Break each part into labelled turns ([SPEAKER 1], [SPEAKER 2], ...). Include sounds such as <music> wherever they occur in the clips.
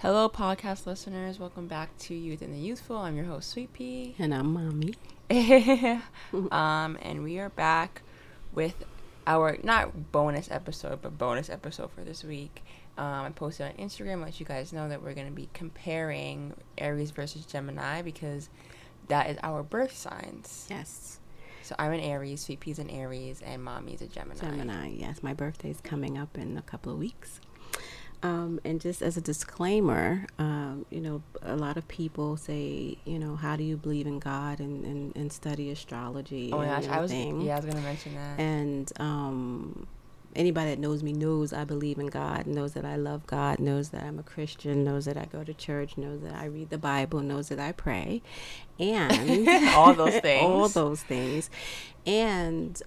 [SPEAKER 1] Hello, podcast listeners. Welcome back to Youth and the Youthful. I'm your host, Sweet Pea.
[SPEAKER 2] And I'm Mommy. <laughs>
[SPEAKER 1] um, and we are back with our not bonus episode, but bonus episode for this week. Um, I posted on Instagram, let you guys know that we're going to be comparing Aries versus Gemini because that is our birth signs.
[SPEAKER 2] Yes.
[SPEAKER 1] So I'm an Aries, Sweet Pea's an Aries, and Mommy's a Gemini.
[SPEAKER 2] Gemini, yes. My birthday's coming up in a couple of weeks. Um, and just as a disclaimer, um, you know, a lot of people say, you know, how do you believe in God and, and, and study astrology?
[SPEAKER 1] Oh my gosh, I was yeah, I was gonna mention that.
[SPEAKER 2] And um, anybody that knows me knows I believe in God, knows that I love God, knows that I'm a Christian, knows that I go to church, knows that I read the Bible, knows that I pray, and <laughs>
[SPEAKER 1] All those <laughs> things.
[SPEAKER 2] all those things. And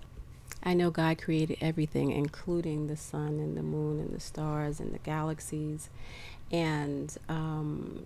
[SPEAKER 2] I know God created everything, including the sun and the moon and the stars and the galaxies. And um,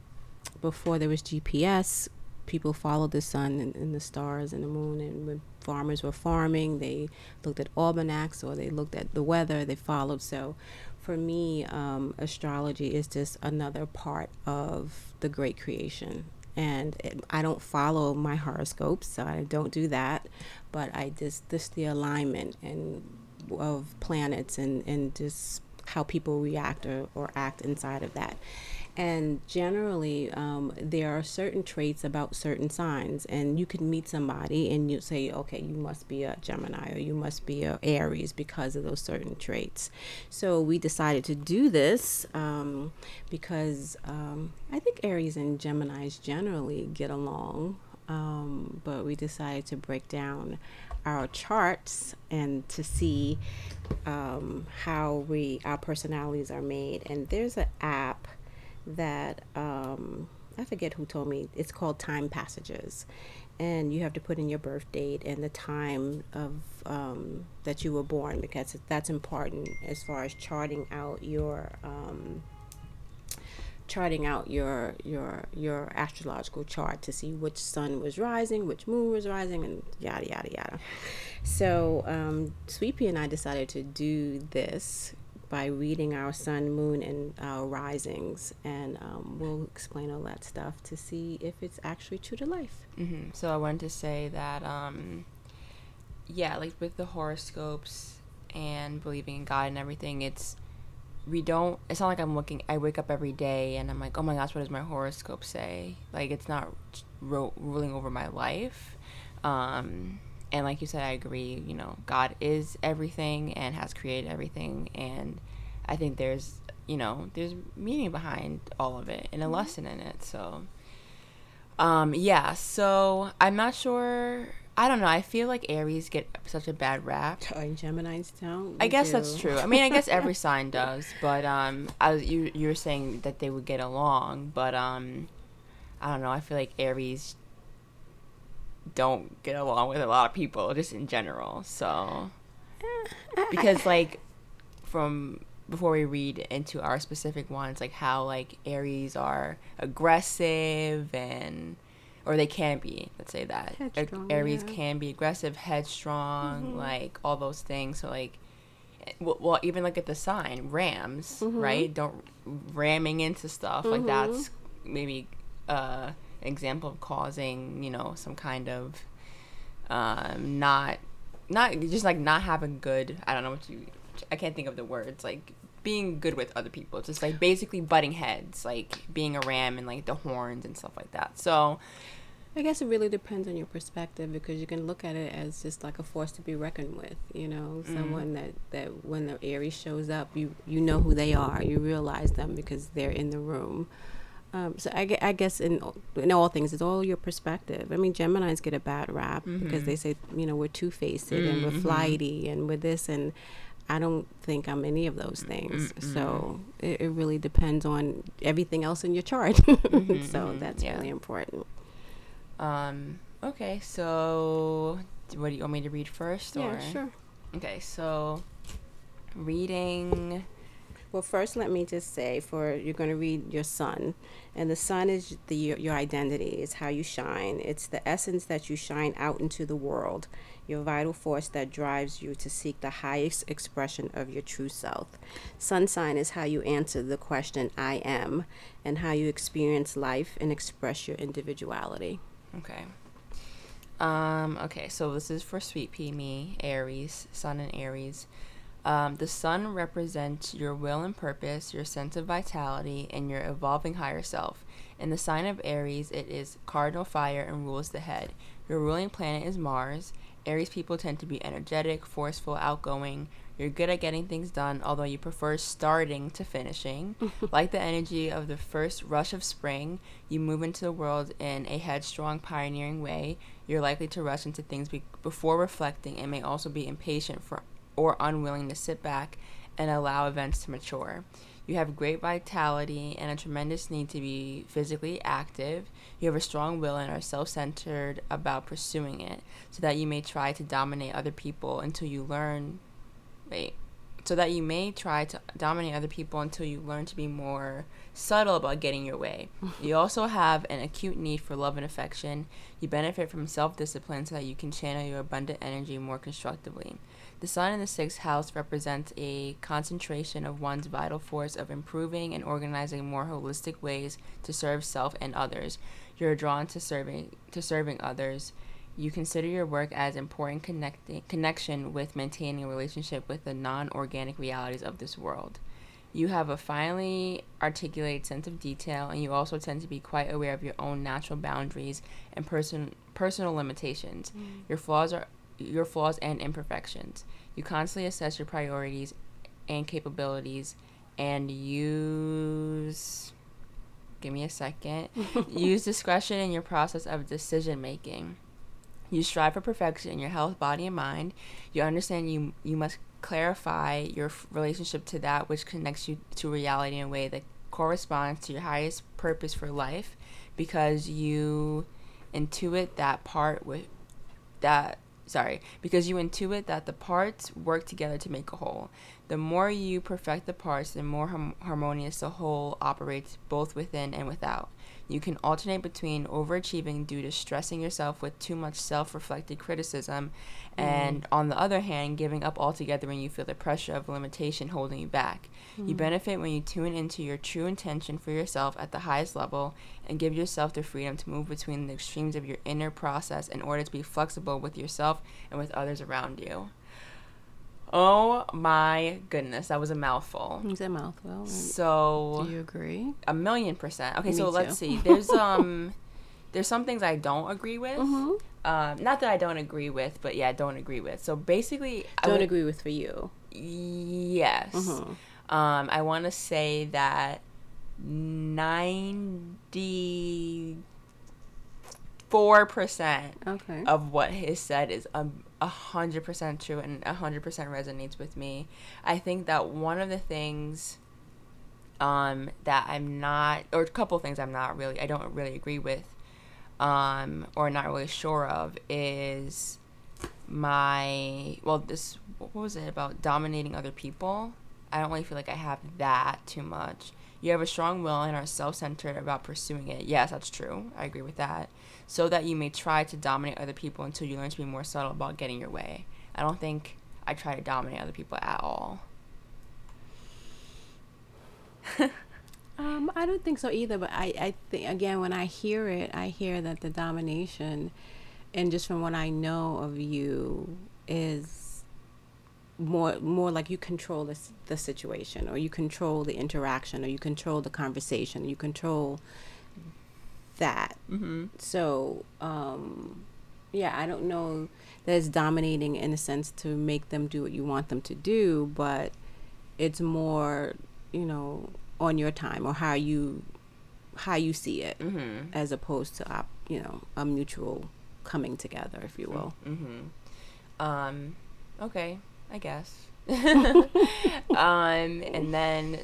[SPEAKER 2] before there was GPS, people followed the sun and, and the stars and the moon. And when farmers were farming, they looked at almanacs or they looked at the weather, they followed. So for me, um, astrology is just another part of the great creation. And it, I don't follow my horoscopes, so I don't do that. But I just this the alignment and of planets and and just how people react or, or act inside of that. And generally, um, there are certain traits about certain signs, and you can meet somebody and you say, okay, you must be a Gemini or you must be a Aries because of those certain traits. So we decided to do this um, because um, I think Aries and Geminis generally get along, um, but we decided to break down our charts and to see um, how we our personalities are made. And there's an app that um, I forget who told me. It's called Time Passages, and you have to put in your birth date and the time of um, that you were born because that's important as far as charting out your. Um, charting out your your your astrological chart to see which sun was rising, which moon was rising, and yada yada yada. So um, Sweet Pea and I decided to do this by reading our sun, moon, and our risings, and um, we'll explain all that stuff to see if it's actually true to life.
[SPEAKER 1] hmm So I wanted to say that, um, yeah, like with the horoscopes and believing in God and everything, it's we don't. It's not like I'm looking. I wake up every day and I'm like, oh my gosh, what does my horoscope say? Like it's not ro- ruling over my life. Um, and like you said, I agree. You know, God is everything and has created everything, and I think there's you know there's meaning behind all of it and a lesson in it. So, um, yeah. So I'm not sure. I don't know. I feel like Aries get such a bad rap.
[SPEAKER 2] Oh, Gemini's don't.
[SPEAKER 1] I guess that's true. I mean, I guess every <laughs> sign does, but um, I was, you you were saying that they would get along, but um, I don't know. I feel like Aries don't get along with a lot of people, just in general. So because like from before we read into our specific ones, like how like Aries are aggressive and or they can be. Let's say that
[SPEAKER 2] Headstrong,
[SPEAKER 1] Aries
[SPEAKER 2] yeah.
[SPEAKER 1] can be aggressive, headstrong,
[SPEAKER 2] Mhm.
[SPEAKER 1] like all those things. So like. eh, Well, even look at the sign, rams,
[SPEAKER 2] Mhm.
[SPEAKER 1] right? Don't ramming into stuff like
[SPEAKER 2] Mhm.
[SPEAKER 1] that's maybe uh, example of causing, you know, some kind of um, not not just like not having good i don't know what you i can't think of the words like being good with other people just like basically butting heads like being a ram and like the horns and stuff like that so
[SPEAKER 2] I guess it really depends on your perspective because you can look at it as just like a force to be reckoned with. You know,
[SPEAKER 1] Mhm.
[SPEAKER 2] someone that that when the Aries shows up, you you know who they are. You realize them because they're in the room. Um, so I, I guess in in all things, it's all your perspective. I mean, Gemini's get a bad rap because
[SPEAKER 1] Mhm.
[SPEAKER 2] they say you know we're two faced and we're
[SPEAKER 1] Mhm.
[SPEAKER 2] flighty and we're this and. I don't think I'm any of those things.
[SPEAKER 1] Mm-mm.
[SPEAKER 2] So it, it really depends on everything else in your chart. <laughs>
[SPEAKER 1] Mhm,
[SPEAKER 2] so
[SPEAKER 1] mhm,
[SPEAKER 2] that's
[SPEAKER 1] yeah.
[SPEAKER 2] really important.
[SPEAKER 1] um okay so what do you want me to read first or
[SPEAKER 2] Yeah, sure.
[SPEAKER 1] okay so reading
[SPEAKER 2] Well, first, let me just say for you're going to read your sun, and the sun is the your, identity. It's how you shine. It's the essence that you shine out into the world. Your vital force that drives you to seek the highest expression of your true self. Sun sign is how you answer the question "I am," and how you experience life and express your individuality.
[SPEAKER 1] Okay. Um, okay, so this is for Sweet Pea Me, Aries, Sun and Aries. Um, the sun represents your will and purpose, your sense of vitality, and your evolving higher self. In the sign of Aries, it is cardinal fire and rules the head. Your ruling planet is Mars. Aries people tend to be energetic, forceful, outgoing. You're good at getting things done, although you prefer starting to finishing. <laughs> like the energy of the first rush of spring, you move into the world in a headstrong, pioneering way. You're likely to rush into things be- before reflecting and may also be impatient for or unwilling to sit back and allow events to mature. You have great vitality and a tremendous need to be physically active. You have a strong will and are self centered about pursuing it, so that you may try to dominate other people until you learn. Wait. So that you may try to dominate other people until you learn to be more subtle about getting your way. <laughs> you also have an acute need for love and affection. You benefit from self discipline so that you can channel your abundant energy more constructively. The sun in the sixth house represents a concentration of one's vital force of improving and organizing more holistic ways to serve self and others. You're drawn to serving to serving others. You consider your work as important connecting connection with maintaining a relationship with the non-organic realities of this world. You have a finely articulated sense of detail, and you also tend to be quite aware of your own natural boundaries and person personal limitations. Mm. Your flaws are your flaws and imperfections. You constantly assess your priorities and capabilities and use give me a second. <laughs> use discretion in your process of decision making. You strive for perfection in your health, body, and mind. You understand you you must clarify your f- relationship to that which connects you to reality in a way that corresponds to your highest purpose for life because you intuit that part with that sorry, because you intuit that the parts work together to make a whole. The more you perfect the parts, the more hum- harmonious the whole operates both within and without. You can alternate between overachieving due to stressing yourself with too much self reflected criticism, mm. and on the other hand, giving up altogether when you feel the pressure of limitation holding you back. Mm. You benefit when you tune into your true intention for yourself at the highest level and give yourself the freedom to move between the extremes of your inner process in order to be flexible with yourself and with others around you. Oh my goodness, that was a mouthful.
[SPEAKER 2] It's a mouthful.
[SPEAKER 1] So
[SPEAKER 2] Do you agree?
[SPEAKER 1] A million percent. Okay,
[SPEAKER 2] Me
[SPEAKER 1] so
[SPEAKER 2] too.
[SPEAKER 1] let's see. There's <laughs> um there's some things I don't agree with.
[SPEAKER 2] Mm-hmm.
[SPEAKER 1] Um, not that I don't agree with, but yeah, don't agree with. So basically, I
[SPEAKER 2] Don't
[SPEAKER 1] would-
[SPEAKER 2] agree with for you.
[SPEAKER 1] Yes.
[SPEAKER 2] Mhm.
[SPEAKER 1] Um, I want to say that ninety four percent
[SPEAKER 2] Okay.
[SPEAKER 1] of what he said is um, a hundred percent true and a hundred percent resonates with me. I think that one of the things um, that I'm not, or a couple things I'm not really, I don't really agree with, um, or not really sure of, is my well, this what was it about dominating other people? I don't really feel like I have that too much. You have a strong will and are self centered about pursuing it. Yes, that's true. I agree with that. So that you may try to dominate other people until you learn to be more subtle about getting your way. I don't think I try to dominate other people at all. <laughs>
[SPEAKER 2] Um, I don't think so either. But I, I think again, when I hear it, I hear that the domination, and just from what I know of you, is more more like you control the the situation, or you control the interaction, or you control the conversation, you control that.
[SPEAKER 1] Mm-hmm.
[SPEAKER 2] So, um, yeah, I don't know that it's dominating in a sense to make them do what you want them to do, but it's more, you know, on your time or how you how you see it,
[SPEAKER 1] Mm-hmm.
[SPEAKER 2] as opposed to op, you know a mutual coming together, if you will.
[SPEAKER 1] Mm-hmm. Um, okay, I guess. <laughs> <laughs> um, and then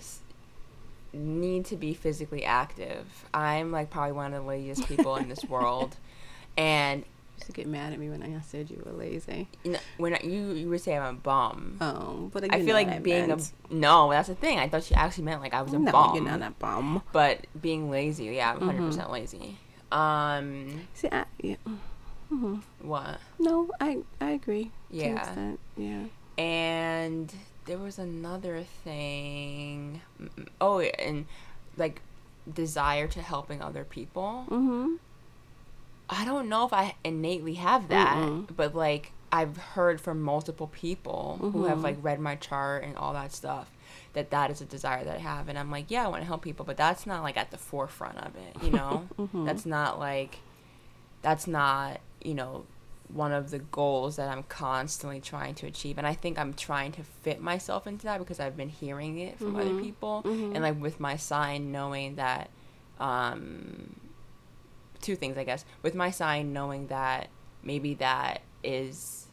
[SPEAKER 1] need to be physically active. I'm like probably one of the laziest people in this world, <laughs> and
[SPEAKER 2] used to get mad at me when I said you were lazy.
[SPEAKER 1] You know, when I, you you would say I'm a bum.
[SPEAKER 2] Oh, but
[SPEAKER 1] I feel like being
[SPEAKER 2] meant.
[SPEAKER 1] a no. That's the thing. I thought she actually meant like I was a
[SPEAKER 2] no,
[SPEAKER 1] bum.
[SPEAKER 2] you're not a bum.
[SPEAKER 1] But being lazy, yeah, I'm 100
[SPEAKER 2] Mm-hmm.
[SPEAKER 1] percent lazy. Um,
[SPEAKER 2] See, I, yeah. mhm.
[SPEAKER 1] what?
[SPEAKER 2] No, I I agree.
[SPEAKER 1] Yeah.
[SPEAKER 2] Yeah.
[SPEAKER 1] And there was another thing. Mm, Oh, and like desire to helping other people.
[SPEAKER 2] Mm-hmm.
[SPEAKER 1] I don't know if I innately have that,
[SPEAKER 2] Mm-mm.
[SPEAKER 1] but like I've heard from multiple people who have
[SPEAKER 2] Mhm.
[SPEAKER 1] like read my chart and all that stuff that that is a desire that I have, and I'm like, yeah, I want to help people, but that's not like at the forefront of it, you know. <laughs>
[SPEAKER 2] Mhm.
[SPEAKER 1] That's not like that's not you know one of the goals that I'm constantly trying to achieve, and I think I'm trying to fit myself into that because I've been hearing it from other
[SPEAKER 2] Mhm.
[SPEAKER 1] people,
[SPEAKER 2] Mhm.
[SPEAKER 1] and like with my sign, knowing that. Um, two things, I guess. With my sign, knowing that maybe that is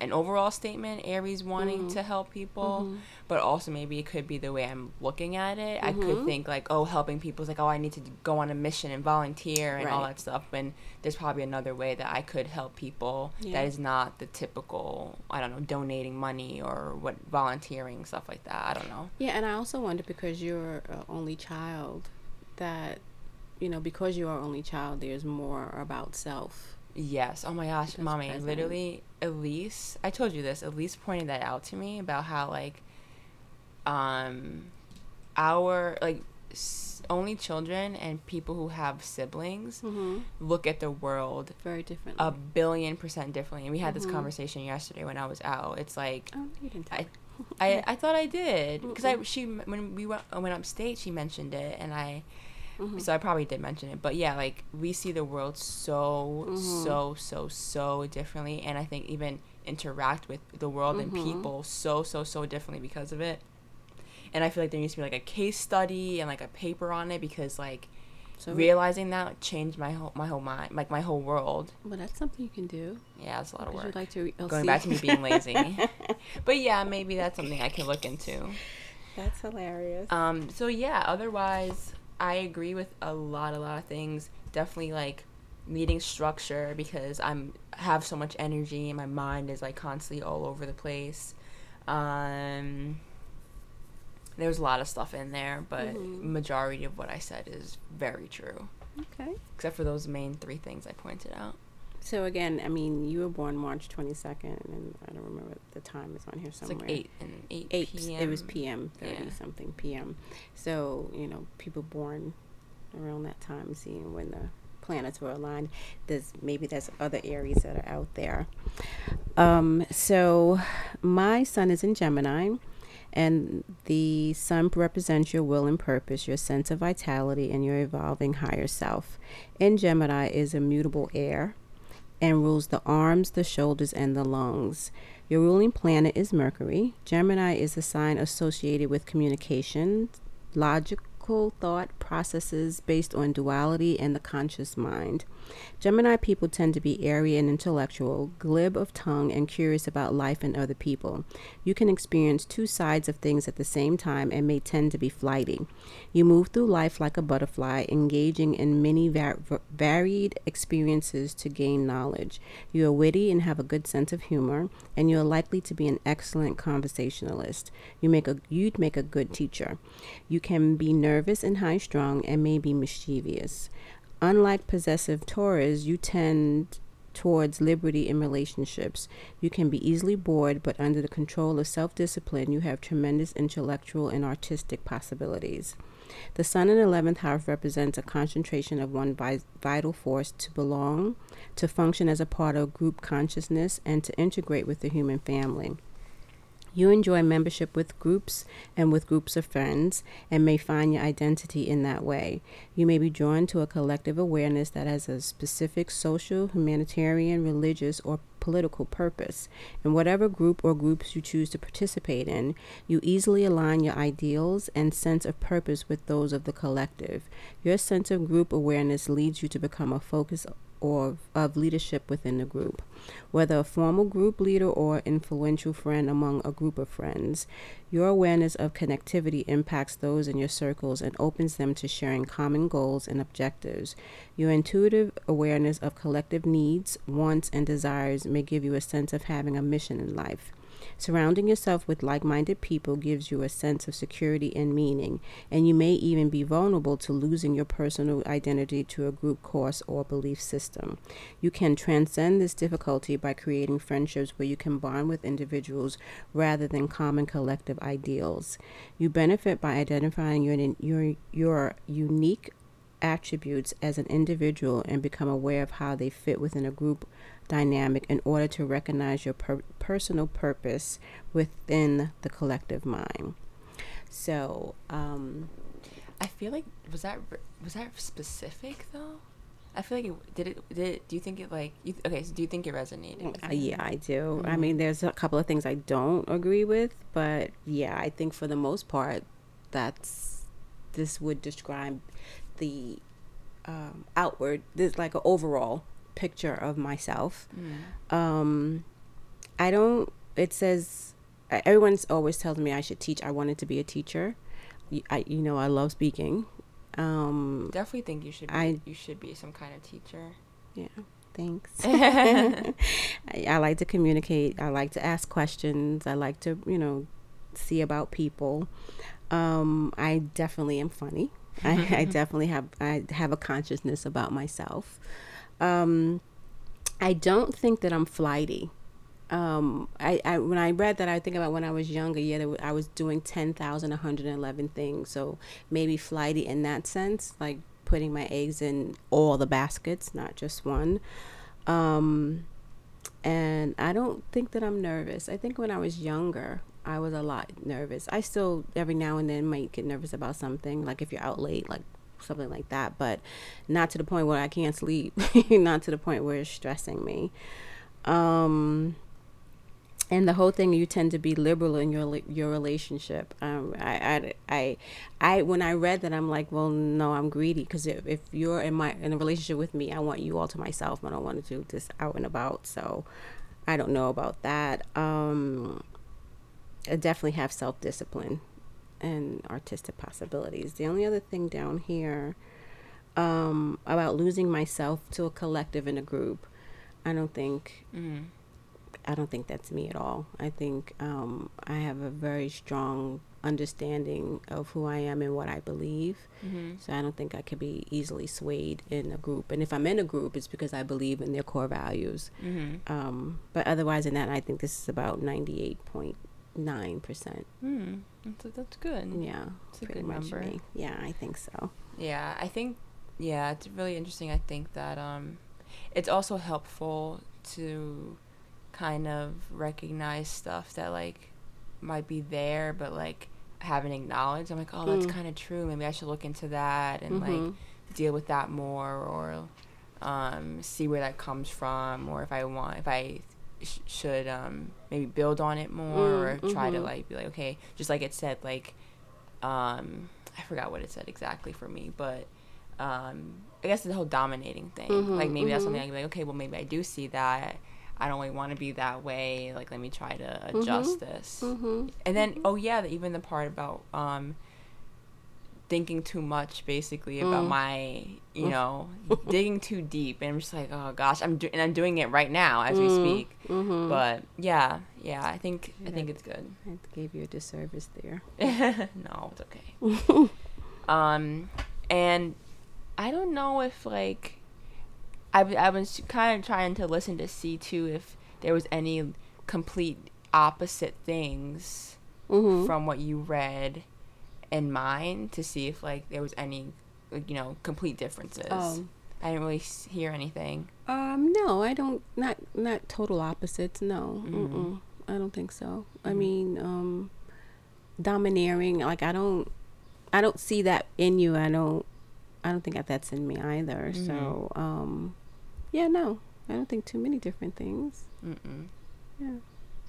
[SPEAKER 1] an overall statement, Aries wanting
[SPEAKER 2] Mhm.
[SPEAKER 1] to help people,
[SPEAKER 2] Mhm.
[SPEAKER 1] but also maybe it could be the way I'm looking at it. I could
[SPEAKER 2] Mhm.
[SPEAKER 1] think like, oh, helping people is like, oh, I need to go on a mission and volunteer and all that stuff. And there's probably another way that I could help people
[SPEAKER 2] Yeah.
[SPEAKER 1] that is not the typical, I don't know, donating money or what volunteering stuff like that. I don't know.
[SPEAKER 2] Yeah, and I also wonder because you're an only child that you know because you are only child, there's more about self.
[SPEAKER 1] Yes. Oh my gosh,
[SPEAKER 2] That's
[SPEAKER 1] mommy,
[SPEAKER 2] present.
[SPEAKER 1] literally, Elise. I told you this. Elise pointed that out to me about how like, um, our like s- only children and people who have siblings
[SPEAKER 2] Mm-hmm.
[SPEAKER 1] look at the world
[SPEAKER 2] Very differently.
[SPEAKER 1] a billion percent differently. And we had this
[SPEAKER 2] Mhm.
[SPEAKER 1] conversation yesterday when I was out. It's like
[SPEAKER 2] oh, you didn't
[SPEAKER 1] I-. I, <laughs> I thought I did because I she when we went went upstate she mentioned it and I
[SPEAKER 2] Mhm.
[SPEAKER 1] so I probably did mention it but yeah like we see the world so
[SPEAKER 2] Mhm.
[SPEAKER 1] so so so differently and I think even interact with the world and
[SPEAKER 2] Mhm.
[SPEAKER 1] people so so so differently because of it and I feel like there needs to be like a case study and like a paper on it because like
[SPEAKER 2] so
[SPEAKER 1] realizing that like, changed my whole my whole mind like my whole world
[SPEAKER 2] well, that's something you can do.
[SPEAKER 1] yeah it's a lot of work
[SPEAKER 2] you like to re-
[SPEAKER 1] going back to me being lazy <laughs> but yeah maybe that's something I can look into
[SPEAKER 2] That's hilarious.
[SPEAKER 1] Um, so yeah, otherwise I agree with a lot, a lot of things. Definitely like needing structure because I'm have so much energy and my mind is like constantly all over the place. Um, there's a lot of stuff in there, but
[SPEAKER 2] Mhm.
[SPEAKER 1] majority of what I said is very true,
[SPEAKER 2] okay.
[SPEAKER 1] except for those main three things I pointed out.
[SPEAKER 2] So again, I mean, you were born March twenty second, and I don't remember the time is on here
[SPEAKER 1] It's
[SPEAKER 2] somewhere.
[SPEAKER 1] like eight and eight,
[SPEAKER 2] Eight.
[SPEAKER 1] p.m.
[SPEAKER 2] It was PM, thirty
[SPEAKER 1] Yeah.
[SPEAKER 2] something PM. So you know, people born around that time, seeing when the planets were aligned. There's maybe there's other areas that are out there. Um, so my sun is in Gemini. And the sun represents your will and purpose, your sense of vitality, and your evolving higher self. In Gemini is immutable air and rules the arms, the shoulders, and the lungs. Your ruling planet is Mercury. Gemini is a sign associated with communication, logical thought processes based on duality and the conscious mind. Gemini people tend to be airy and intellectual, glib of tongue, and curious about life and other people. You can experience two sides of things at the same time and may tend to be flighty. You move through life like a butterfly, engaging in many va- v- varied experiences to gain knowledge. You are witty and have a good sense of humor, and you are likely to be an excellent conversationalist. You make a you'd make a good teacher. You can be nervous and high strung and may be mischievous. Unlike possessive Taurus, you tend towards liberty in relationships. You can be easily bored, but under the control of self discipline, you have tremendous intellectual and artistic possibilities. The Sun in 11th house represents a concentration of one vi- vital force to belong, to function as a part of group consciousness, and to integrate with the human family. You enjoy membership with groups and with groups of friends and may find your identity in that way. You may be drawn to a collective awareness that has a specific social, humanitarian, religious, or political purpose. In whatever group or groups you choose to participate in, you easily align your ideals and sense of purpose with those of the collective. Your sense of group awareness leads you to become a focus or of leadership within the group. Whether a formal group leader or influential friend among a group of friends, your awareness of connectivity impacts those in your circles and opens them to sharing common goals and objectives. Your intuitive awareness of collective needs, wants, and desires may give you a sense of having a mission in life. Surrounding yourself with like minded people gives you a sense of security and meaning, and you may even be vulnerable to losing your personal identity to a group course or belief system. You can transcend this difficulty by creating friendships where you can bond with individuals rather than common collective ideals. You benefit by identifying your, your, your unique attributes as an individual and become aware of how they fit within a group dynamic in order to recognize your per- personal purpose within the collective mind. So, um,
[SPEAKER 1] I feel like was that was that specific though? I feel like it did it did it, do you think it like you, okay so do you think it resonated
[SPEAKER 2] uh, yeah I do
[SPEAKER 1] Mm-hmm.
[SPEAKER 2] I mean there's a couple of things I don't agree with but yeah I think for the most part that's this would describe the um, outward this like an overall picture of myself.
[SPEAKER 1] Mm.
[SPEAKER 2] um i don't it says everyone's always tells me i should teach i wanted to be a teacher. I you know i love speaking. Um
[SPEAKER 1] definitely think you should be,
[SPEAKER 2] I-
[SPEAKER 1] you should be some kind of teacher.
[SPEAKER 2] Yeah thanks. <laughs> <laughs> I, I like to communicate i like to ask questions i like to you know see about people. Um i definitely am funny. I, I <laughs> definitely have i have a consciousness about myself um i don't think that i'm flighty. Um I, I when i read that i think about when i was younger yeah i was doing 10111 things. So maybe flighty in that sense like putting my eggs in all the baskets not just one. Um and i don't think that i'm nervous. I think when i was younger i was a lot nervous. I still every now and then might get nervous about something like if you're out late like something like that but not to the point where i can't sleep <laughs> not to the point where it's stressing me. Um and the whole thing you tend to be liberal in your your relationship. Um I, I i i when i read that i'm like well no i'm greedy because if, if you're in my in a relationship with me i want you all to myself. I don't want to do this out and about so i don't know about that. Um i definitely have self-discipline and artistic possibilities the only other thing down here um about losing myself to a collective in a group i don't think
[SPEAKER 1] mm.
[SPEAKER 2] I don't think that's me at all. I think um, I have a very strong understanding of who I am and what I believe.
[SPEAKER 1] mm-hmm.
[SPEAKER 2] So I don't think I could be easily swayed in a group. And if I'm in a group, it's because I believe in their core values.
[SPEAKER 1] Mm-hmm.
[SPEAKER 2] Um, but otherwise, than that, I think this is about 98.9%.
[SPEAKER 1] Mm. That's, that's good
[SPEAKER 2] Yeah,
[SPEAKER 1] It's a
[SPEAKER 2] pretty
[SPEAKER 1] good
[SPEAKER 2] much
[SPEAKER 1] number.
[SPEAKER 2] me. Yeah, I think so.
[SPEAKER 1] Yeah, I think yeah, it's really interesting. I think that um it's also helpful to kind of recognize stuff that like might be there but like I haven't acknowledged. I'm like, "Oh, that's
[SPEAKER 2] Mm.
[SPEAKER 1] kind of true. Maybe I should look into that and like
[SPEAKER 2] Mhm.
[SPEAKER 1] deal with that more or um see where that comes from or if I want if I sh- should um maybe build on it more
[SPEAKER 2] Mm,
[SPEAKER 1] or try to
[SPEAKER 2] mhm.
[SPEAKER 1] like be like, okay, just like it said like um I forgot what it said exactly for me, but um I guess the whole dominating thing.
[SPEAKER 2] Mhm,
[SPEAKER 1] like maybe that's
[SPEAKER 2] mhm.
[SPEAKER 1] something I can be like, okay, well maybe I do see that. I don't really want to be that way. Like let me try to adjust this.
[SPEAKER 2] Mm-hmm.
[SPEAKER 1] And then oh yeah, the, even the part about um thinking too much basically about
[SPEAKER 2] Mm.
[SPEAKER 1] my you know digging too deep and I'm just like oh gosh I'm do- and I'm doing it right now as we
[SPEAKER 2] Mm.
[SPEAKER 1] speak.
[SPEAKER 2] Mm-hmm.
[SPEAKER 1] But yeah, yeah, I think I
[SPEAKER 2] Yeah.
[SPEAKER 1] think it's good.
[SPEAKER 2] I gave you a disservice there. <laughs>
[SPEAKER 1] no, it's okay. <laughs> um, and I don't know if like i i was kind of trying to listen to see too if there was any complete opposite things
[SPEAKER 2] Mm-hmm.
[SPEAKER 1] from what you read in mine to see if like there was any like, you know complete differences.
[SPEAKER 2] Um,
[SPEAKER 1] I didn't really hear anything.
[SPEAKER 2] Um, no, I don't. Not not total opposites. No,
[SPEAKER 1] Mhm.
[SPEAKER 2] Mm-mm. I don't think so. I
[SPEAKER 1] Mhm.
[SPEAKER 2] mean, um, domineering. Like I don't, I don't see that in you. I don't. I don't think that that's in me either. So, um, yeah, no, I don't think too many different things.
[SPEAKER 1] Mm-mm.
[SPEAKER 2] Yeah.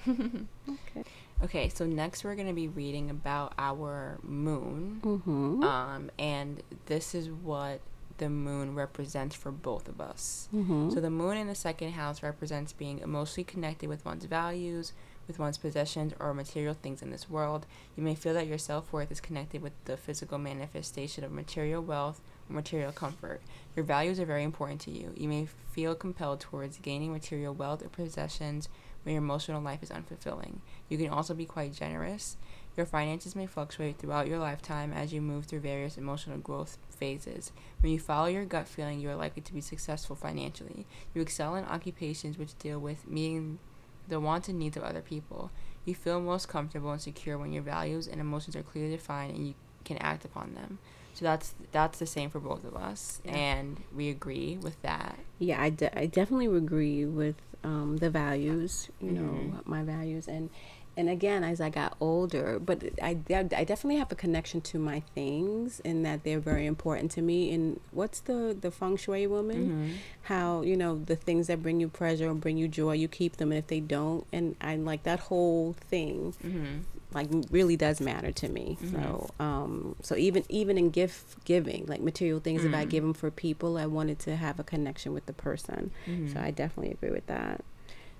[SPEAKER 2] <laughs> Okay.
[SPEAKER 1] Okay, so next we're gonna be reading about our moon.
[SPEAKER 2] Mm-hmm.
[SPEAKER 1] Um, and this is what the moon represents for both of us.
[SPEAKER 2] Mm-hmm.
[SPEAKER 1] So the moon in the second house represents being emotionally connected with one's values, with one's possessions or material things in this world. You may feel that your self worth is connected with the physical manifestation of material wealth or material comfort. Your values are very important to you. You may feel compelled towards gaining material wealth or possessions when your emotional life is unfulfilling. You can also be quite generous. Your finances may fluctuate throughout your lifetime as you move through various emotional growth phases. When you follow your gut feeling, you are likely to be successful financially. You excel in occupations which deal with meeting the wants and needs of other people. You feel most comfortable and secure when your values and emotions are clearly defined and you can act upon them. So that's that's the same for both of us,
[SPEAKER 2] Yeah.
[SPEAKER 1] and we agree with that.
[SPEAKER 2] Yeah, I, de- I definitely agree with um, the values, you know,
[SPEAKER 1] Mhm.
[SPEAKER 2] my values. And and again, as I got older, but I, I definitely have a connection to my things in that they're very important to me. And what's the, the feng shui woman?
[SPEAKER 1] Mm-hmm.
[SPEAKER 2] How, you know, the things that bring you pleasure and bring you joy, you keep them. And if they don't, and I like that whole thing,
[SPEAKER 1] Mm-hmm.
[SPEAKER 2] Like really does matter to me.
[SPEAKER 1] Mhm.
[SPEAKER 2] So, um, so even even in gift giving, like material things, if I
[SPEAKER 1] Mm.
[SPEAKER 2] give them for people, I wanted to have a connection with the person.
[SPEAKER 1] Mm-hmm.
[SPEAKER 2] So I definitely agree with that.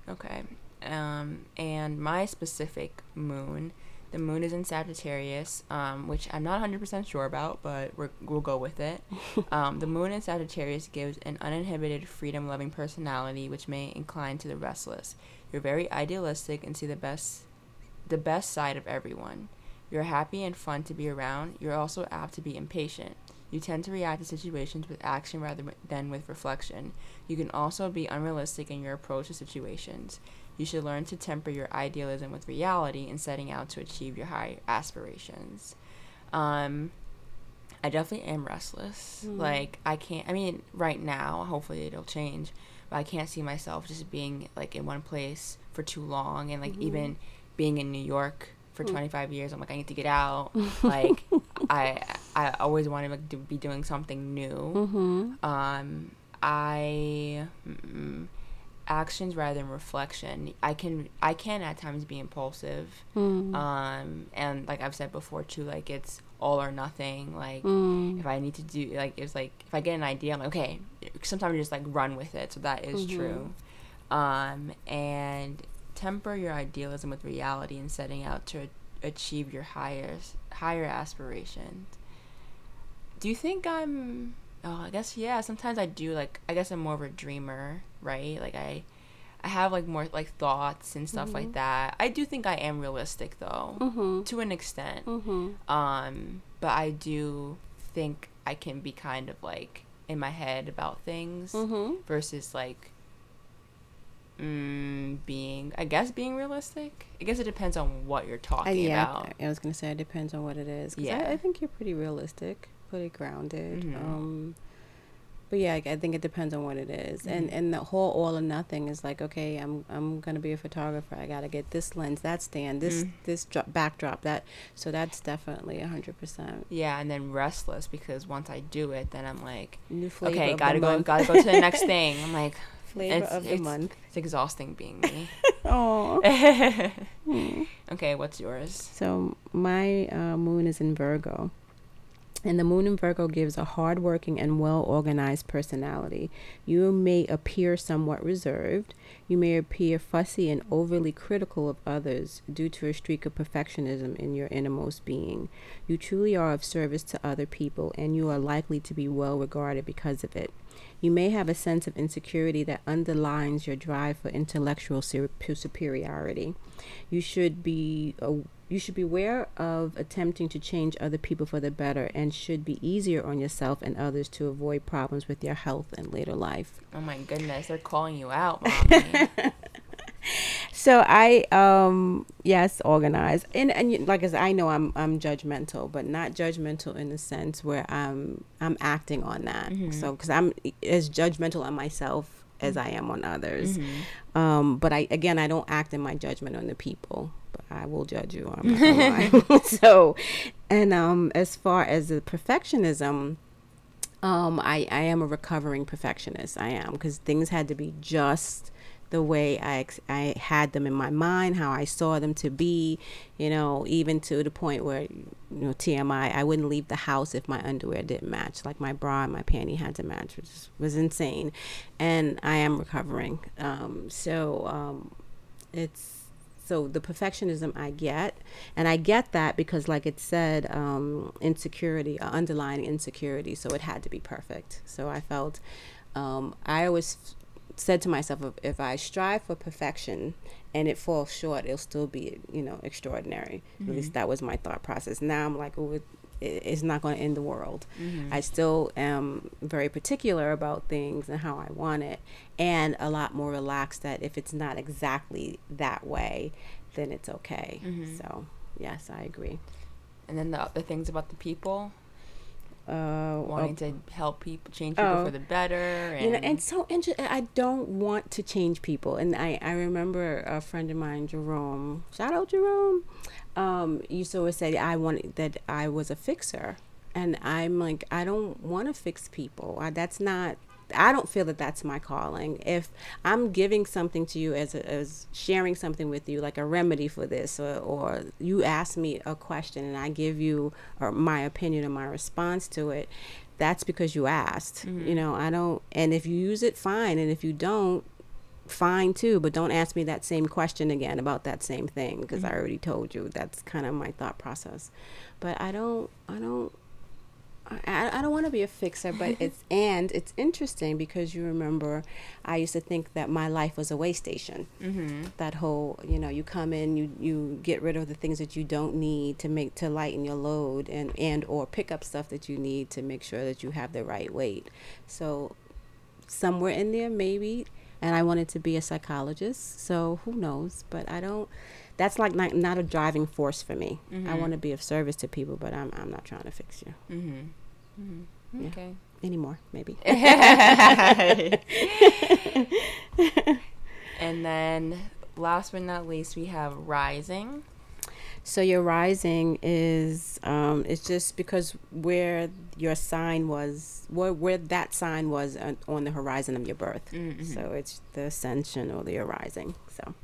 [SPEAKER 1] Okay. Um, and my specific moon, the moon is in Sagittarius, um, which I'm not 100% sure about, but we're, we'll go with it. <laughs> um, the moon in Sagittarius gives an uninhibited, freedom loving personality, which may incline to the restless. You're very idealistic and see the best, the best side of everyone. You're happy and fun to be around. You're also apt to be impatient. You tend to react to situations with action rather than with reflection. You can also be unrealistic in your approach to situations. You should learn to temper your idealism with reality in setting out to achieve your high aspirations. Um, I definitely am restless.
[SPEAKER 2] Mhm.
[SPEAKER 1] Like I can't. I mean, right now, hopefully it'll change, but I can't see myself just being like in one place for too long, and like
[SPEAKER 2] Mhm.
[SPEAKER 1] even being in New York for
[SPEAKER 2] Mm.
[SPEAKER 1] 25 years. I'm like, I need to get out. <laughs> like, I I always wanted like, to be doing something new.
[SPEAKER 2] Mm-hmm.
[SPEAKER 1] Um, I mm, actions rather than reflection. I can I can at times be impulsive.
[SPEAKER 2] Mm.
[SPEAKER 1] Um, and like I've said before too, like it's all or nothing. Like
[SPEAKER 2] Mm.
[SPEAKER 1] if I need to do like it's like if I get an idea, I'm like okay. Sometimes I just like run with it. So that is
[SPEAKER 2] Mhm.
[SPEAKER 1] true. Um, and temper your idealism with reality and setting out to achieve your higher higher aspirations. Do you think I'm? Oh, I guess yeah. Sometimes I do. Like I guess I'm more of a dreamer, right? Like I, I have like more like thoughts and stuff like
[SPEAKER 2] Mhm.
[SPEAKER 1] that. I do think I am realistic though,
[SPEAKER 2] Mm-hmm.
[SPEAKER 1] to an extent.
[SPEAKER 2] Mm-hmm.
[SPEAKER 1] Um, but I do think I can be kind of like in my head about things
[SPEAKER 2] Mm-hmm.
[SPEAKER 1] versus like mm, being I guess being realistic. I guess it depends on what you're talking
[SPEAKER 2] yeah,
[SPEAKER 1] about.
[SPEAKER 2] I, I was gonna say it depends on what it is.
[SPEAKER 1] Yeah.
[SPEAKER 2] I, I think you're pretty realistic, pretty grounded.
[SPEAKER 1] Mhm.
[SPEAKER 2] Um, but yeah, I, I think it depends on what it is. and
[SPEAKER 1] Mhm.
[SPEAKER 2] and the whole all or nothing is like, okay, I'm I'm gonna be a photographer. I gotta get this lens, that stand, this
[SPEAKER 1] Mm.
[SPEAKER 2] this dro- backdrop, that. So that's definitely a hundred percent
[SPEAKER 1] Yeah, and then restless because once I do it, then I'm like,
[SPEAKER 2] new
[SPEAKER 1] okay, gotta go, gotta go to the next <laughs> thing. I'm like,
[SPEAKER 2] flavor
[SPEAKER 1] it's-
[SPEAKER 2] of the month.
[SPEAKER 1] it's exhausting being me. <laughs>
[SPEAKER 2] Oh. <laughs>
[SPEAKER 1] okay, what's yours?
[SPEAKER 2] So my uh, moon is in Virgo. And the moon in Virgo gives a hardworking and well organized personality. You may appear somewhat reserved. You may appear fussy and overly critical of others due to a streak of perfectionism in your innermost being. You truly are of service to other people, and you are likely to be well regarded because of it. You may have a sense of insecurity that underlines your drive for intellectual superiority. You should be you should beware of attempting to change other people for the better and should be easier on yourself and others to avoid problems with your health in later life.
[SPEAKER 1] Oh my goodness, they're calling you out, <laughs> mommy. <laughs>
[SPEAKER 2] So I um yes organized and and like I said I know I'm I'm judgmental but not judgmental in the sense where I'm I'm acting on that.
[SPEAKER 1] Mhm.
[SPEAKER 2] So cuz I'm as judgmental on myself as I am on others.
[SPEAKER 1] Mhm.
[SPEAKER 2] Um, but I again, I don't act in my judgment on the people, but I will judge you. Not <laughs> <laughs> so, and um, as far as the perfectionism, um, I I am a recovering perfectionist. I am because things had to be just the way I ex- I had them in my mind, how I saw them to be, you know, even to the point where you know TMI, I wouldn't leave the house if my underwear didn't match, like my bra and my panty had to match, which was insane, and I am recovering. Um, so um, it's so the perfectionism I get, and I get that because, like it said, um, insecurity, uh, underlying insecurity. So it had to be perfect. So I felt, um, I always said to myself, if, I strive for perfection and it falls short, it'll still be, you know, extraordinary. At mm-hmm. least that was my thought process. Now I'm like, oh, it, it's not going to end the world. Mm-hmm. I still am very particular about things and how I want it, and a lot more relaxed that if it's not exactly that way, then it's okay. Mm-hmm. So, yes, I agree.
[SPEAKER 1] And then the other things about the people,
[SPEAKER 2] Uh,
[SPEAKER 1] wanting to help people, change people
[SPEAKER 2] Oh.
[SPEAKER 1] for the better. And,
[SPEAKER 2] you know, and so interesting. I don't want to change people, and I I remember a friend of mine, Jerome. Shout out Jerome. Um, used to always say I wanted that I was a fixer, and I'm like I don't want to fix people. I, that's not. I don't feel that that's my calling. If I'm giving something to you as a, as sharing something with you, like a remedy for this, or, or you ask me a question and I give you or my opinion or my response to it, that's because you asked. Mm-hmm. You know, I don't. And if you use it, fine. And if you don't, fine too. But don't ask me that same question again about that same thing because mm-hmm. I already told you. That's kind of my thought process. But I don't. I don't. I, I don't want to be a fixer, but it's <laughs> and it's interesting because you remember, I used to think that my life was a way station.
[SPEAKER 1] Mm-hmm.
[SPEAKER 2] That whole, you know, you come in, you you get rid of the things that you don't need to make to lighten your load, and and or pick up stuff that you need to make sure that you have the right weight. So, somewhere in there, maybe. And I wanted to be a psychologist, so who knows? But I don't. That's like not, not a driving force for me. I want to be of service to people, but I'm I'm not trying to fix you
[SPEAKER 1] Mm-hmm. Mm-hmm.
[SPEAKER 2] Yeah.
[SPEAKER 1] Okay.
[SPEAKER 2] anymore. Maybe. <laughs> <laughs>
[SPEAKER 1] and then, last but not least, we have rising.
[SPEAKER 2] So your rising is um, it's just because where your sign was, where where that sign was on, on the horizon of your birth.
[SPEAKER 1] Mhm.
[SPEAKER 2] So it's the ascension or the arising. So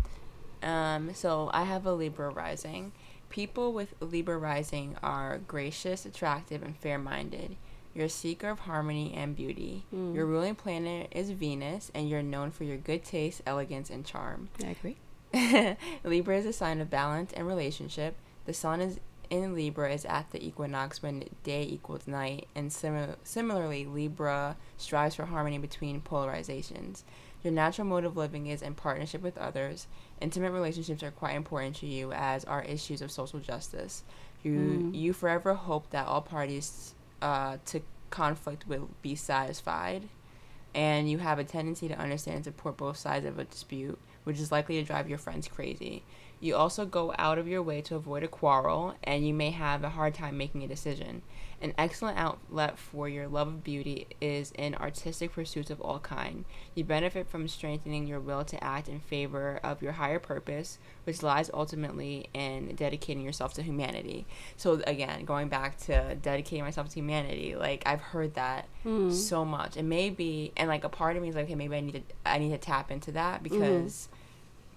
[SPEAKER 1] Um, so I have a Libra rising. People with Libra rising are gracious, attractive, and fair-minded. You're a seeker of harmony and beauty.
[SPEAKER 2] Mm.
[SPEAKER 1] Your ruling planet is Venus, and you're known for your good taste, elegance, and charm.
[SPEAKER 2] I agree. <laughs>
[SPEAKER 1] Libra is a sign of balance and relationship. The sun is in Libra is at the equinox when day equals night, and simi- similarly, Libra strives for harmony between polarizations. Your natural mode of living is in partnership with others. Intimate relationships are quite important to you, as are issues of social justice. You
[SPEAKER 2] Mm.
[SPEAKER 1] you forever hope that all parties uh, to conflict will be satisfied, and you have a tendency to understand and support both sides of a dispute, which is likely to drive your friends crazy. You also go out of your way to avoid a quarrel, and you may have a hard time making a decision. An excellent outlet for your love of beauty is in artistic pursuits of all kind. You benefit from strengthening your will to act in favor of your higher purpose, which lies ultimately in dedicating yourself to humanity. So again, going back to dedicating myself to humanity, like I've heard that
[SPEAKER 2] Mm.
[SPEAKER 1] so much, and maybe and like a part of me is like, okay, maybe I need to I need to tap into that because m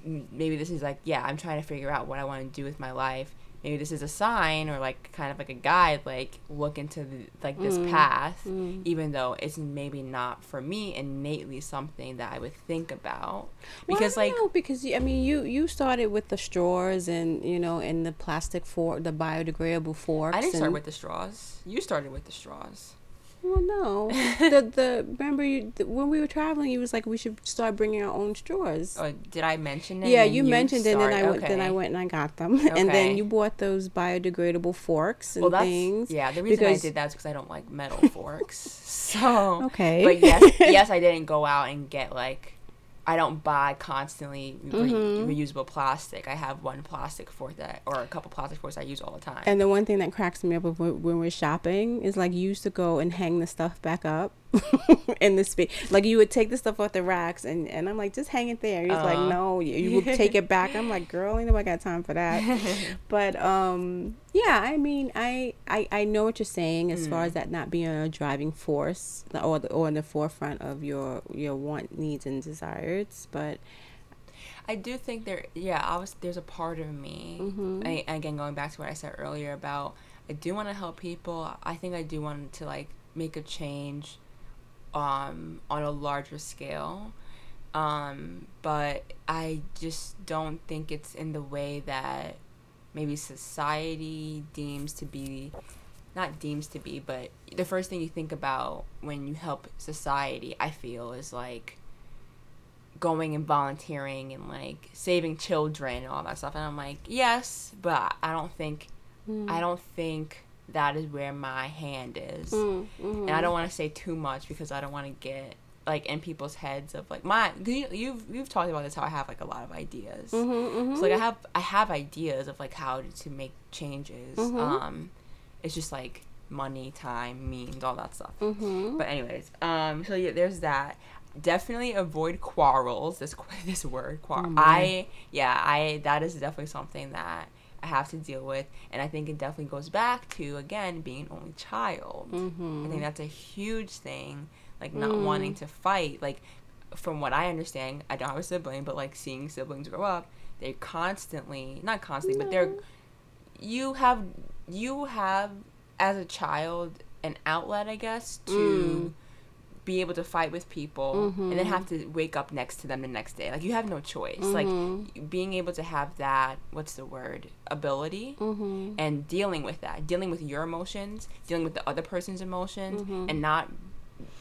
[SPEAKER 1] maybe this is like, yeah, I'm trying to figure out what I want to do with my life. Maybe this is a sign or like kind of like a guide, like look into the, like this
[SPEAKER 2] Mm.
[SPEAKER 1] path,
[SPEAKER 2] Mm.
[SPEAKER 1] even though it's maybe not for me innately something that I would think about
[SPEAKER 2] Well,
[SPEAKER 1] because
[SPEAKER 2] I
[SPEAKER 1] like
[SPEAKER 2] know, because I mean you you started with the straws and you know and the plastic fork the biodegradable forks.
[SPEAKER 1] I didn't start with the straws. You started with the straws.
[SPEAKER 2] Well, no. the <laughs> the remember you the, when we were traveling, you was like we should start bringing our own straws.
[SPEAKER 1] Oh, did I mention it?
[SPEAKER 2] yeah, you mentioned it, and then I went. Then I went and I got them, <laughs> and then you bought those biodegradable forks and
[SPEAKER 1] well, that's
[SPEAKER 2] things.
[SPEAKER 1] yeah. The reason I did that is because I don't like metal <laughs> forks. So
[SPEAKER 2] Okay.
[SPEAKER 1] but yes, yes, I didn't go out and get like. I don't buy constantly re-
[SPEAKER 2] Mhm.
[SPEAKER 1] reusable plastic. I have one plastic fork that, or a couple plastic forks I use all the time.
[SPEAKER 2] And the one thing that cracks me up when, when we're shopping is like you used to go and hang the stuff back up <laughs> in the space. Like you would take the stuff off the racks, and, and I'm like, just hang it there. He's like,
[SPEAKER 1] Uh.
[SPEAKER 2] no, you, you would take it back. I'm like, girl, ain't nobody got time for that. <laughs> but um, yeah, I mean, I, I I know what you're saying as far
[SPEAKER 1] Mm.
[SPEAKER 2] as that not being a driving force or the, or in the forefront of your your want, needs, and desires, but.
[SPEAKER 1] I do think there, yeah, I was, there's a part of me,
[SPEAKER 2] Mhm.
[SPEAKER 1] I, again, going back to what I said earlier about, I do want to help people. I think I do want to like make a change, um, on a larger scale. Um, but I just don't think it's in the way that maybe society deems to be, not deems to be, but the first thing you think about when you help society, I feel, is like going and volunteering and like saving children and all that stuff. And I'm like, yes, but I don't think, I don't think that is where my hand is.
[SPEAKER 2] Mm, mhm.
[SPEAKER 1] And I don't want to say too much because I don't want to get like in people's heads of like my you, you've you've talked about this how I have like a lot of ideas.
[SPEAKER 2] Mhm, mhm.
[SPEAKER 1] So like I have I have ideas of like how to make changes.
[SPEAKER 2] Mhm.
[SPEAKER 1] Um, it's just like money, time, means, all that stuff.
[SPEAKER 2] Mhm.
[SPEAKER 1] But anyways, um, so yeah, there's that. Definitely avoid quarrels. This <laughs> this word quarrel.
[SPEAKER 2] Oh.
[SPEAKER 1] I yeah I that is definitely something that I have to deal with, and I think it definitely goes back to again being an only child.
[SPEAKER 2] Mhm.
[SPEAKER 1] I think that's a huge thing, like not
[SPEAKER 2] Mm.
[SPEAKER 1] wanting to fight. Like from what I understand, I don't have a sibling, but like seeing siblings grow up, they're constantly not constantly, but they're, you have you have as a child an outlet, I guess, to
[SPEAKER 2] Mm.
[SPEAKER 1] Be able to fight with people and then have to wake up next to them the next day. Like you have no choice.
[SPEAKER 2] Mhm.
[SPEAKER 1] Like being able to have that what's the word ability
[SPEAKER 2] Mhm.
[SPEAKER 1] and dealing with that, dealing with your emotions, dealing with the other person's emotions,
[SPEAKER 2] Mhm.
[SPEAKER 1] and not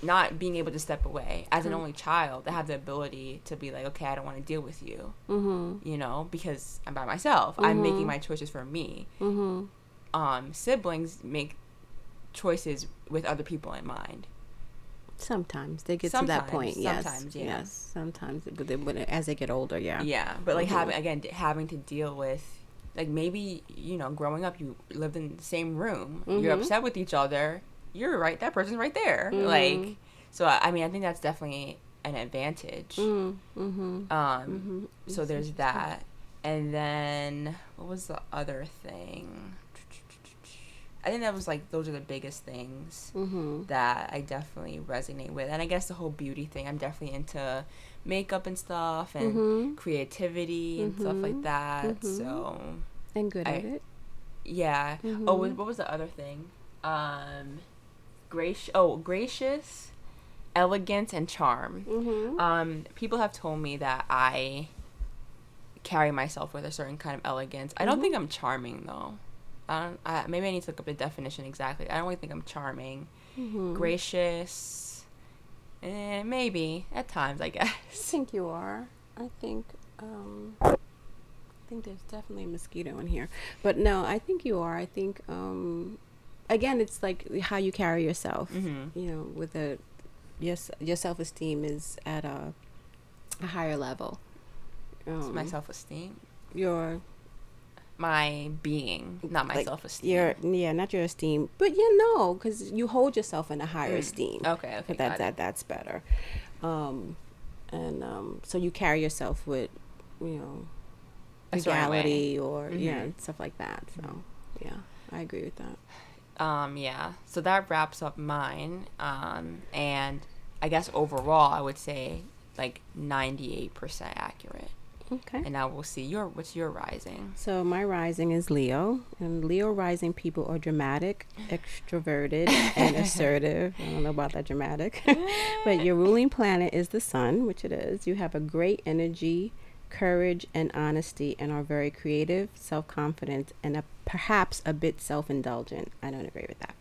[SPEAKER 1] not being able to step away as an
[SPEAKER 2] Mm.
[SPEAKER 1] only child. to have the ability to be like, okay, I don't want to deal with you,
[SPEAKER 2] Mhm.
[SPEAKER 1] you know, because I'm by myself. I'm making my choices for me. Um, siblings make choices with other people in mind.
[SPEAKER 2] Sometimes they get to that point. Yes.
[SPEAKER 1] sometimes, yeah.
[SPEAKER 2] Yes. Sometimes, but they, when, as they get older, yeah.
[SPEAKER 1] Yeah, but like having again d- having to deal with like maybe you know growing up you lived in the same room. You're
[SPEAKER 2] Mhm.
[SPEAKER 1] upset with each other. You're right. That person's right there.
[SPEAKER 2] Mhm.
[SPEAKER 1] Like so. I I mean, I think that's definitely an advantage.
[SPEAKER 2] Mm. Mhm.
[SPEAKER 1] Um.
[SPEAKER 2] Mhm.
[SPEAKER 1] So there's that, and then what was the other thing? I think that was like those are the biggest things
[SPEAKER 2] Mhm.
[SPEAKER 1] that I definitely resonate with. And I guess the whole beauty thing, I'm definitely into makeup and stuff and
[SPEAKER 2] Mhm.
[SPEAKER 1] creativity and stuff like
[SPEAKER 2] Mhm.
[SPEAKER 1] that.
[SPEAKER 2] Mhm.
[SPEAKER 1] So,
[SPEAKER 2] And good
[SPEAKER 1] I-
[SPEAKER 2] at it.
[SPEAKER 1] yeah. Oh,
[SPEAKER 2] Mhm.
[SPEAKER 1] what, what was the other thing? Um, gracious. Oh, gracious, elegant, and charm. Um, people have told me that I carry myself with a certain kind of elegance. I don't think I'm charming though. I don't. I, maybe I need to look up the definition exactly. I don't really think I'm charming.
[SPEAKER 2] Mhm.
[SPEAKER 1] gracious. Eh, maybe at times, I <laughs> guess.
[SPEAKER 2] I think you are. I think. Um, I think there's definitely a mosquito in here, but no, I think you are. I think. Um, again, it's like how you carry yourself.
[SPEAKER 1] Mhm.
[SPEAKER 2] You know, with a your your self esteem is at a a higher level. Um,
[SPEAKER 1] my self esteem,
[SPEAKER 2] your
[SPEAKER 1] my being, not my
[SPEAKER 2] like,
[SPEAKER 1] self esteem.
[SPEAKER 2] your yeah, not your esteem, but yeah, no, because you hold yourself in a higher
[SPEAKER 1] Mm.
[SPEAKER 2] esteem.
[SPEAKER 1] Okay, okay,
[SPEAKER 2] that that that's better. Um, and um, so you carry yourself with, you know,
[SPEAKER 1] A certain way.
[SPEAKER 2] legality or yeah,
[SPEAKER 1] Mhm.
[SPEAKER 2] stuff like that. So yeah, I agree with that.
[SPEAKER 1] Um, yeah. So that wraps up mine. Um, and I guess overall, I would say like ninety eight percent accurate.
[SPEAKER 2] Okay.
[SPEAKER 1] And now we'll see your what's your rising.
[SPEAKER 2] So my rising is Leo, and Leo rising people are dramatic, <laughs> extroverted, <laughs> and assertive. I don't know about that dramatic, <laughs> but your ruling planet is the sun, which it is. You have a great energy, courage, and honesty, and are very creative, self-confident, and a, perhaps a bit self-indulgent. I don't agree with that.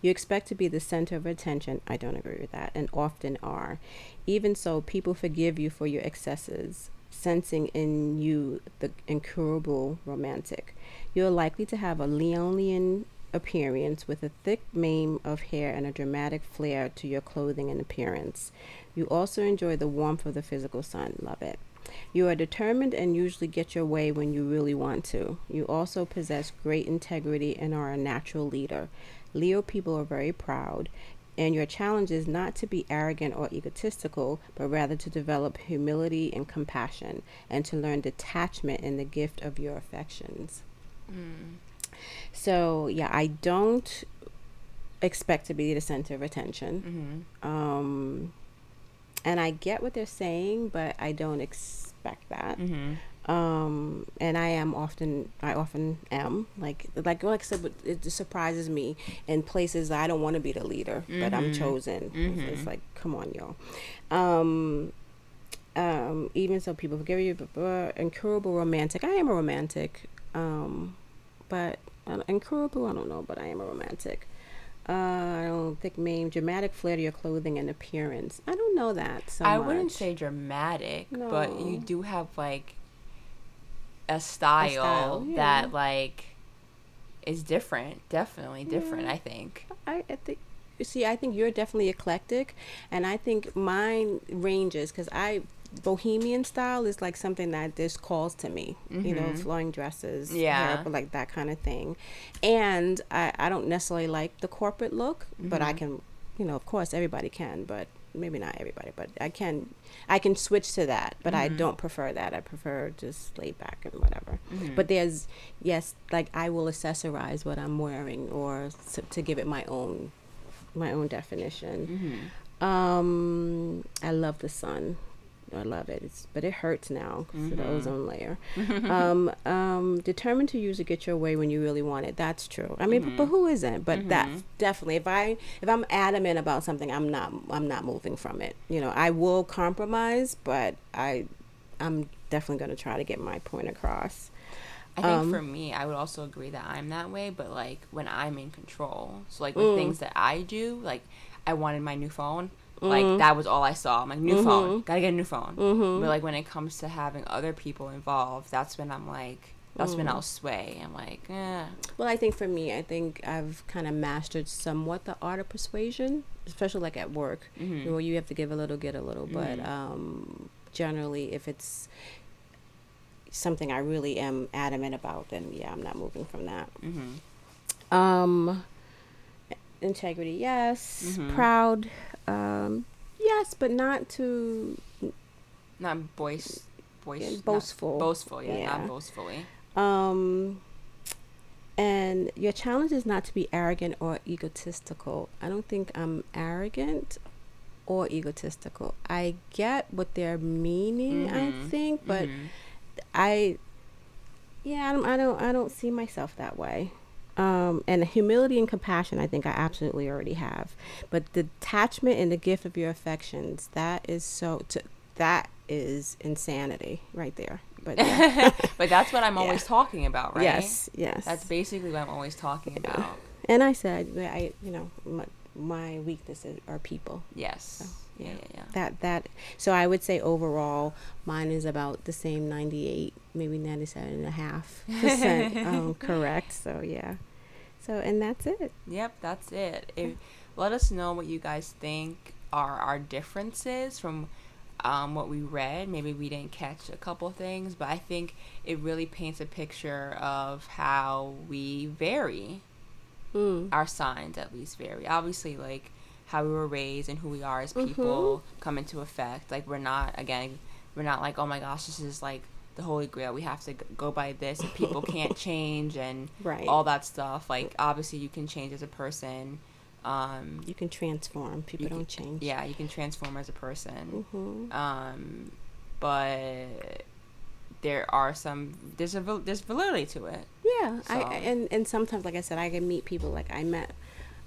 [SPEAKER 2] You expect to be the center of attention. I don't agree with that, and often are. Even so, people forgive you for your excesses, sensing in you the incurable romantic. You are likely to have a Leonian appearance with a thick mane of hair and a dramatic flair to your clothing and appearance. You also enjoy the warmth of the physical sun. Love it. You are determined and usually get your way when you really want to. You also possess great integrity and are a natural leader. Leo people are very proud, and your challenge is not to be arrogant or egotistical, but rather to develop humility and compassion, and to learn detachment in the gift of your affections.
[SPEAKER 1] Mm.
[SPEAKER 2] So, yeah, I don't expect to be the center of attention.
[SPEAKER 1] hmm
[SPEAKER 2] Um, and I get what they're saying, but I don't expect that.
[SPEAKER 1] Mhm.
[SPEAKER 2] Um, and I am often, I often am like, like, like I said, but it surprises me in places I don't want to be the leader, but I'm chosen. It's, it's like, come on, y'all. Um, um, even so, people forgive you, but, but incurable romantic. I am a romantic, um, but uh, incurable. I don't know, but I am a romantic. Uh, I don't think main dramatic flair to your clothing and appearance. I don't know that so
[SPEAKER 1] I wouldn't say dramatic, but you do have like a style,
[SPEAKER 2] style, yeah.
[SPEAKER 1] that like is different. Definitely different.
[SPEAKER 2] Yeah.
[SPEAKER 1] I think.
[SPEAKER 2] I, I think you see I think you're definitely eclectic and I think mine ranges because I bohemian style is like something that just calls to me you know
[SPEAKER 1] Mhm.
[SPEAKER 2] flowing dresses
[SPEAKER 1] Yeah.
[SPEAKER 2] hair, like that kind of thing and I, I don't necessarily like the corporate look but I
[SPEAKER 1] Mhm.
[SPEAKER 2] can you know of course everybody can but maybe not everybody but I can I can switch to that but I
[SPEAKER 1] Mhm.
[SPEAKER 2] don't prefer that I prefer just laid back and whatever
[SPEAKER 1] Mhm.
[SPEAKER 2] but there's yes like i will accessorize what i'm wearing or s to give it my own my own definition
[SPEAKER 1] Mhm.
[SPEAKER 2] um i love the sun i love it it's but it hurts now 'cause of the ozone layer <laughs> um um determined to use it get your way when you really want it that's true i mean but, but
[SPEAKER 1] Mhm.
[SPEAKER 2] who isn't but that
[SPEAKER 1] Mhm.
[SPEAKER 2] definitely if i if i'm adamant about something i'm not i'm not moving from it you know i will compromise but i i'm definitely going to try to get my point across
[SPEAKER 1] I think
[SPEAKER 2] Um,
[SPEAKER 1] for me, I would also agree that I'm that way, but like when I'm in control. So like with
[SPEAKER 2] Mm.
[SPEAKER 1] things that I do, like I wanted my new phone. Like that was all I saw. I'm like new phone,
[SPEAKER 2] Mhm.
[SPEAKER 1] gotta get a new phone.
[SPEAKER 2] Mhm.
[SPEAKER 1] But like when it comes to having other people involved, that's when I'm like, that's when
[SPEAKER 2] Mm.
[SPEAKER 1] I'll sway. I'm like, yeah.
[SPEAKER 2] Well, I think for me, I think I've kind of mastered somewhat the art of persuasion, especially like at work,
[SPEAKER 1] Mhm.
[SPEAKER 2] where you have to give a little, get a little. But
[SPEAKER 1] Mhm.
[SPEAKER 2] um, generally, if it's something I really am adamant about, then yeah, I'm not moving from that.
[SPEAKER 1] Mhm.
[SPEAKER 2] Um, integrity, yes.
[SPEAKER 1] Mhm.
[SPEAKER 2] Proud, um, yes, but not too.
[SPEAKER 1] Not
[SPEAKER 2] Yeah,
[SPEAKER 1] not-
[SPEAKER 2] boastful.
[SPEAKER 1] boastful, yeah,
[SPEAKER 2] Yeah.
[SPEAKER 1] not boastfully.
[SPEAKER 2] Um, and your challenge is not to be arrogant or egotistical. I don't think I'm arrogant or egotistical. I get what they're meaning, I
[SPEAKER 1] Mhm.
[SPEAKER 2] think, but
[SPEAKER 1] Mhm.
[SPEAKER 2] I, yeah, I don't, I don't, I don't see myself that way. Um, and humility and compassion, I think I absolutely already have. But detachment and the gift of your affections, that is so, to, that is insanity right there. But yeah. <laughs>
[SPEAKER 1] but that's what I'm <laughs> always
[SPEAKER 2] Yeah.
[SPEAKER 1] talking about, right?
[SPEAKER 2] yes, yes.
[SPEAKER 1] That's basically what I'm always talking
[SPEAKER 2] Yeah.
[SPEAKER 1] about.
[SPEAKER 2] And I said, I, you know, my, my weaknesses are people.
[SPEAKER 1] Yes.
[SPEAKER 2] So,
[SPEAKER 1] yeah,
[SPEAKER 2] yeah.
[SPEAKER 1] yeah, yeah.
[SPEAKER 2] That that. So I would say overall, mine is about the same ninety eight, maybe ninety seven and a half <laughs> percent um, correct. So yeah. So and that's it.
[SPEAKER 1] Yep, that's it. If, let us know what you guys think are our differences from um, what we read. Maybe we didn't catch a couple things, but I think it really paints a picture of how we vary.
[SPEAKER 2] Mm.
[SPEAKER 1] Our signs, at least, vary. Obviously, like how we were raised and who we are as people come into effect. Like we're not again, we're not like oh my gosh, this is like the holy grail. We have to go by this. And people <laughs> can't change and
[SPEAKER 2] Right.
[SPEAKER 1] all that stuff. Like obviously you can change as a person. Um,
[SPEAKER 2] You can transform. People
[SPEAKER 1] can-
[SPEAKER 2] don't change.
[SPEAKER 1] yeah, you can transform as a person.
[SPEAKER 2] hmm
[SPEAKER 1] Um, but there are some there's a there's validity to it.
[SPEAKER 2] Yeah, I,
[SPEAKER 1] So-
[SPEAKER 2] and and sometimes, like I said, I can meet people. Like I met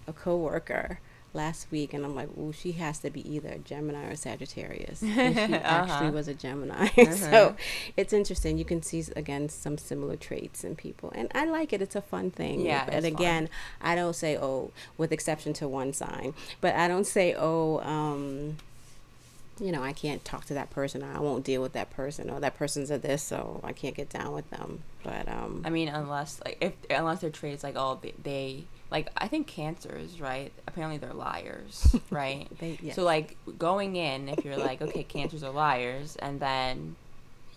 [SPEAKER 2] a coworker last week, and I'm like, "Ooh, she has to be either a Gemini or Sagittarius." <laughs> And she actually
[SPEAKER 1] Uh-huh.
[SPEAKER 2] was a Gemini, <laughs>
[SPEAKER 1] Uh-huh.
[SPEAKER 2] so it's interesting. You can see again some similar traits in people, and I like it. It's a fun thing.
[SPEAKER 1] Yeah,
[SPEAKER 2] but
[SPEAKER 1] it's fun.
[SPEAKER 2] again, I don't say oh, with exception to one sign, but I don't say oh. um you know, I can't talk to that person. Or I won't deal with that person, or that person's a this, so I can't get down with them. But um,
[SPEAKER 1] I mean, unless like if unless their traits like oh they, they like I think cancers right. Apparently they're liars, <laughs> right?
[SPEAKER 2] they, yes.
[SPEAKER 1] So like going in, if you're like okay, cancers are liars, and then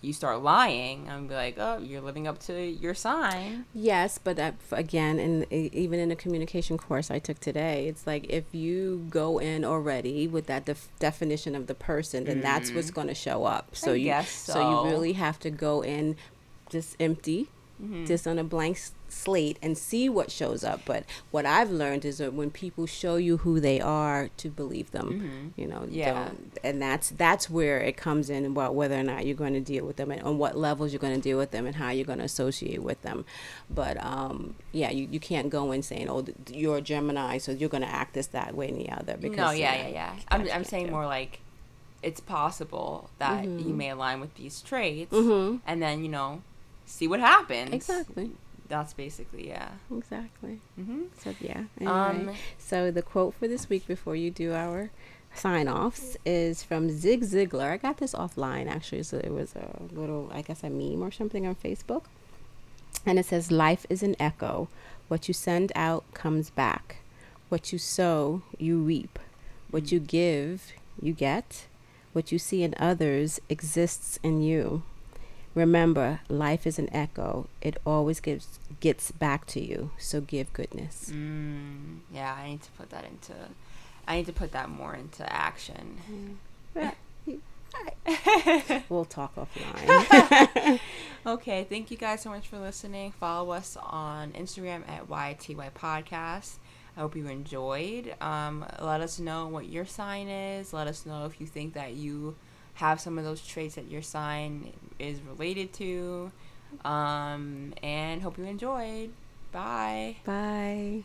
[SPEAKER 1] you start lying, I'm be like oh you're living up to your sign.
[SPEAKER 2] Yes, but that, again, in e- even in a communication course I took today, it's like if you go in already with that def- definition of the person, then that's what's mm-hmm. going to show up. So
[SPEAKER 1] I
[SPEAKER 2] you so.
[SPEAKER 1] so.
[SPEAKER 2] you really have to go in just empty
[SPEAKER 1] Mm-hmm.
[SPEAKER 2] just on a blank s- slate and see what shows up. But what I've learned is that when people show you who they are, to believe them. You know,
[SPEAKER 1] Mm-hmm. Yeah.
[SPEAKER 2] don't- and that's that's where it comes in about whether or not you're going to deal with them and on what levels you're going to deal with them and how you're going to associate with them. But um, yeah, you, you can't go in saying, "Oh, you're a Gemini, so you're going to act this that way and the other." Because
[SPEAKER 1] no, yeah,
[SPEAKER 2] know,
[SPEAKER 1] yeah, yeah. I'm, I'm saying
[SPEAKER 2] do.
[SPEAKER 1] more like it's possible that you may align with these traits,
[SPEAKER 2] Mhm.
[SPEAKER 1] and then you know, see what happens.
[SPEAKER 2] Exactly.
[SPEAKER 1] That's basically yeah.
[SPEAKER 2] Exactly.
[SPEAKER 1] hmm
[SPEAKER 2] So yeah.
[SPEAKER 1] Um,
[SPEAKER 2] so the quote for this week before you do our sign offs is from Zig Ziglar. I got this offline actually. So it was a little, I guess, a meme or something on Facebook, and it says, "Life is an echo. What you send out comes back. What you sow, you reap. What you give, you get. What you see in others exists in you." Remember, life is an echo. It always gives gets back to you. So give goodness.
[SPEAKER 1] Mm, yeah, I need to put that into. I need to put that more into action.
[SPEAKER 2] We'll talk offline. <laughs>
[SPEAKER 1] Okay, thank you guys so much for listening. Follow us on Instagram at YTY Podcast. I hope you enjoyed. Um, let us know what your sign is. Let us know if you think that you have some of those traits that your sign is related to. Um, and hope you enjoyed. Bye.
[SPEAKER 2] Bye.